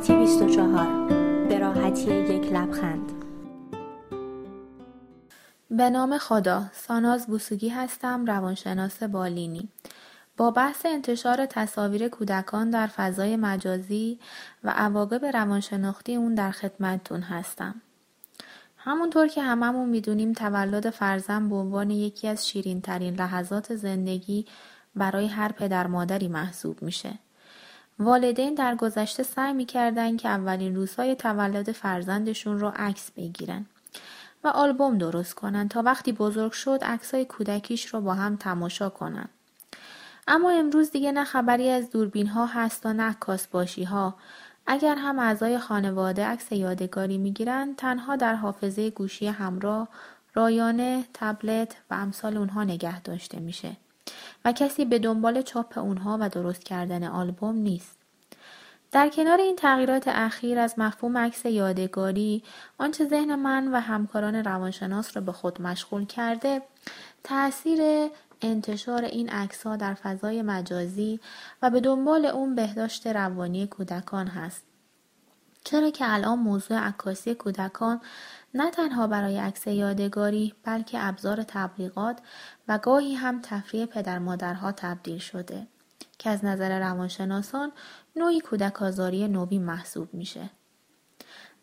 سلامتی 24 به راحتی یک لبخند. به نام خدا ساناز بوسوگی هستم روانشناس بالینی. با بحث انتشار تصاویر کودکان در فضای مجازی و عواقب روانشناختی اون در خدمتتون هستم. همونطور که هممون می‌دونیم تولد فرزند به عنوان یکی از شیرین ترین لحظات زندگی برای هر پدر مادری محسوب میشه. والدین در گذشته سعی می‌کردن که اولین روزهای تولد فرزندشون رو عکس بگیرن و آلبوم درست کنن تا وقتی بزرگ شد عکسای کودکیش رو با هم تماشا کنن. اما امروز دیگه نه خبری از دوربین ها هست و نه باشی ها اگر هم اعضای خانواده عکس یادگاری می‌گیرند تنها در حافظه گوشی همراه رایانه تبلت و امثال اونها نگه داشته میشه و کسی به دنبال چاپ اونها و درست کردن آلبوم نیست در کنار این تغییرات اخیر از مفهوم عکس یادگاری آنچه ذهن من و همکاران روانشناس را به خود مشغول کرده تاثیر انتشار این ها در فضای مجازی و به دنبال اون بهداشت روانی کودکان هست. چرا که الان موضوع عکاسی کودکان نه تنها برای عکس یادگاری بلکه ابزار تبلیغات و گاهی هم تفریح پدر مادرها تبدیل شده که از نظر روانشناسان نوعی کودک آزاری نوی محسوب میشه.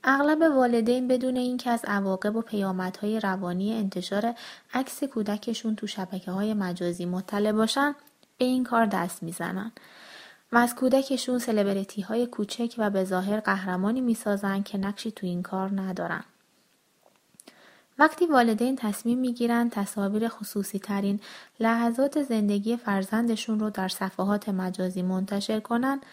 اغلب والدین بدون اینکه از عواقب و پیامدهای روانی انتشار عکس کودکشون تو شبکه های مجازی مطلع باشن به این کار دست می‌زنن و از کودکشون سلبریتی های کوچک و به ظاهر قهرمانی می‌سازن که نقشی تو این کار ندارن. وقتی والدین تصمیم می‌گیرند تصاویر خصوصی ترین لحظات زندگی فرزندشون رو در صفحات مجازی منتشر کنند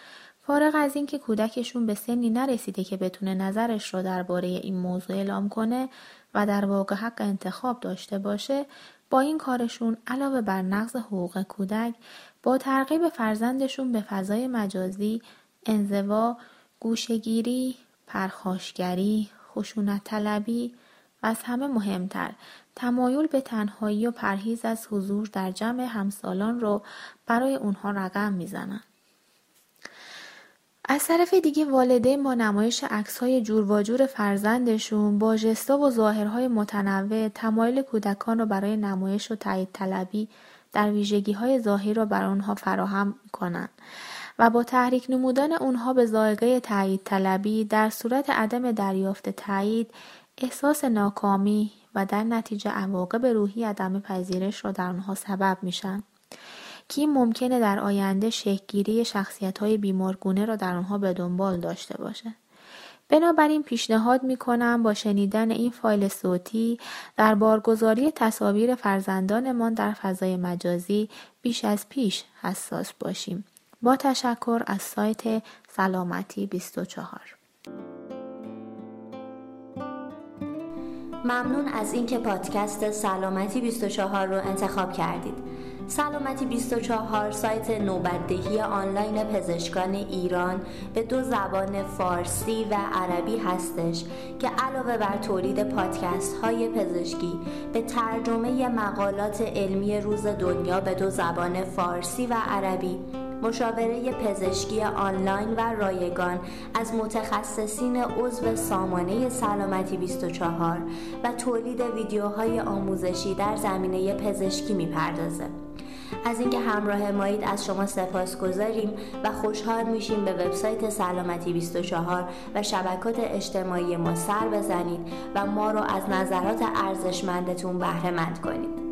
فارغ از اینکه کودکشون به سنی نرسیده که بتونه نظرش رو درباره این موضوع اعلام کنه و در واقع حق انتخاب داشته باشه با این کارشون علاوه بر نقض حقوق کودک با ترغیب فرزندشون به فضای مجازی انزوا گوشگیری پرخاشگری خشونت طلبی از همه مهمتر تمایل به تنهایی و پرهیز از حضور در جمع همسالان رو برای اونها رقم می‌زنن. از طرف دیگه والدین با نمایش عکس‌های جور و جور فرزندشون با جستا و ظاهرهای متنوع تمایل کودکان رو برای نمایش و تایید طلبی در ویژگی های ظاهری را بر آنها فراهم کنند و با تحریک نمودن اونها به زائقه تایید طلبی در صورت عدم دریافت تایید احساس ناکامی و در نتیجه عواقب روحی عدم پذیرش را در آنها سبب میشن. که این ممکنه در آینده شکلگیری های بیمارگونه را در آنها به دنبال داشته باشه. بنابراین پیشنهاد می کنم با شنیدن این فایل صوتی در بارگذاری تصاویر فرزندانمان در فضای مجازی بیش از پیش حساس باشیم. با تشکر از سایت سلامتی 24 ممنون از اینکه پادکست سلامتی 24 رو انتخاب کردید. سلامتی 24 سایت نوبتدهی آنلاین پزشکان ایران به دو زبان فارسی و عربی هستش که علاوه بر تولید پادکست های پزشکی به ترجمه مقالات علمی روز دنیا به دو زبان فارسی و عربی مشاوره پزشکی آنلاین و رایگان از متخصصین عضو سامانه سلامتی 24 و تولید ویدیوهای آموزشی در زمینه پزشکی می‌پردازه. از اینکه همراه مایید از شما سپاس گذاریم و خوشحال میشیم به وبسایت سلامتی 24 و شبکات اجتماعی ما سر بزنید و ما رو از نظرات ارزشمندتون بهره مند کنید.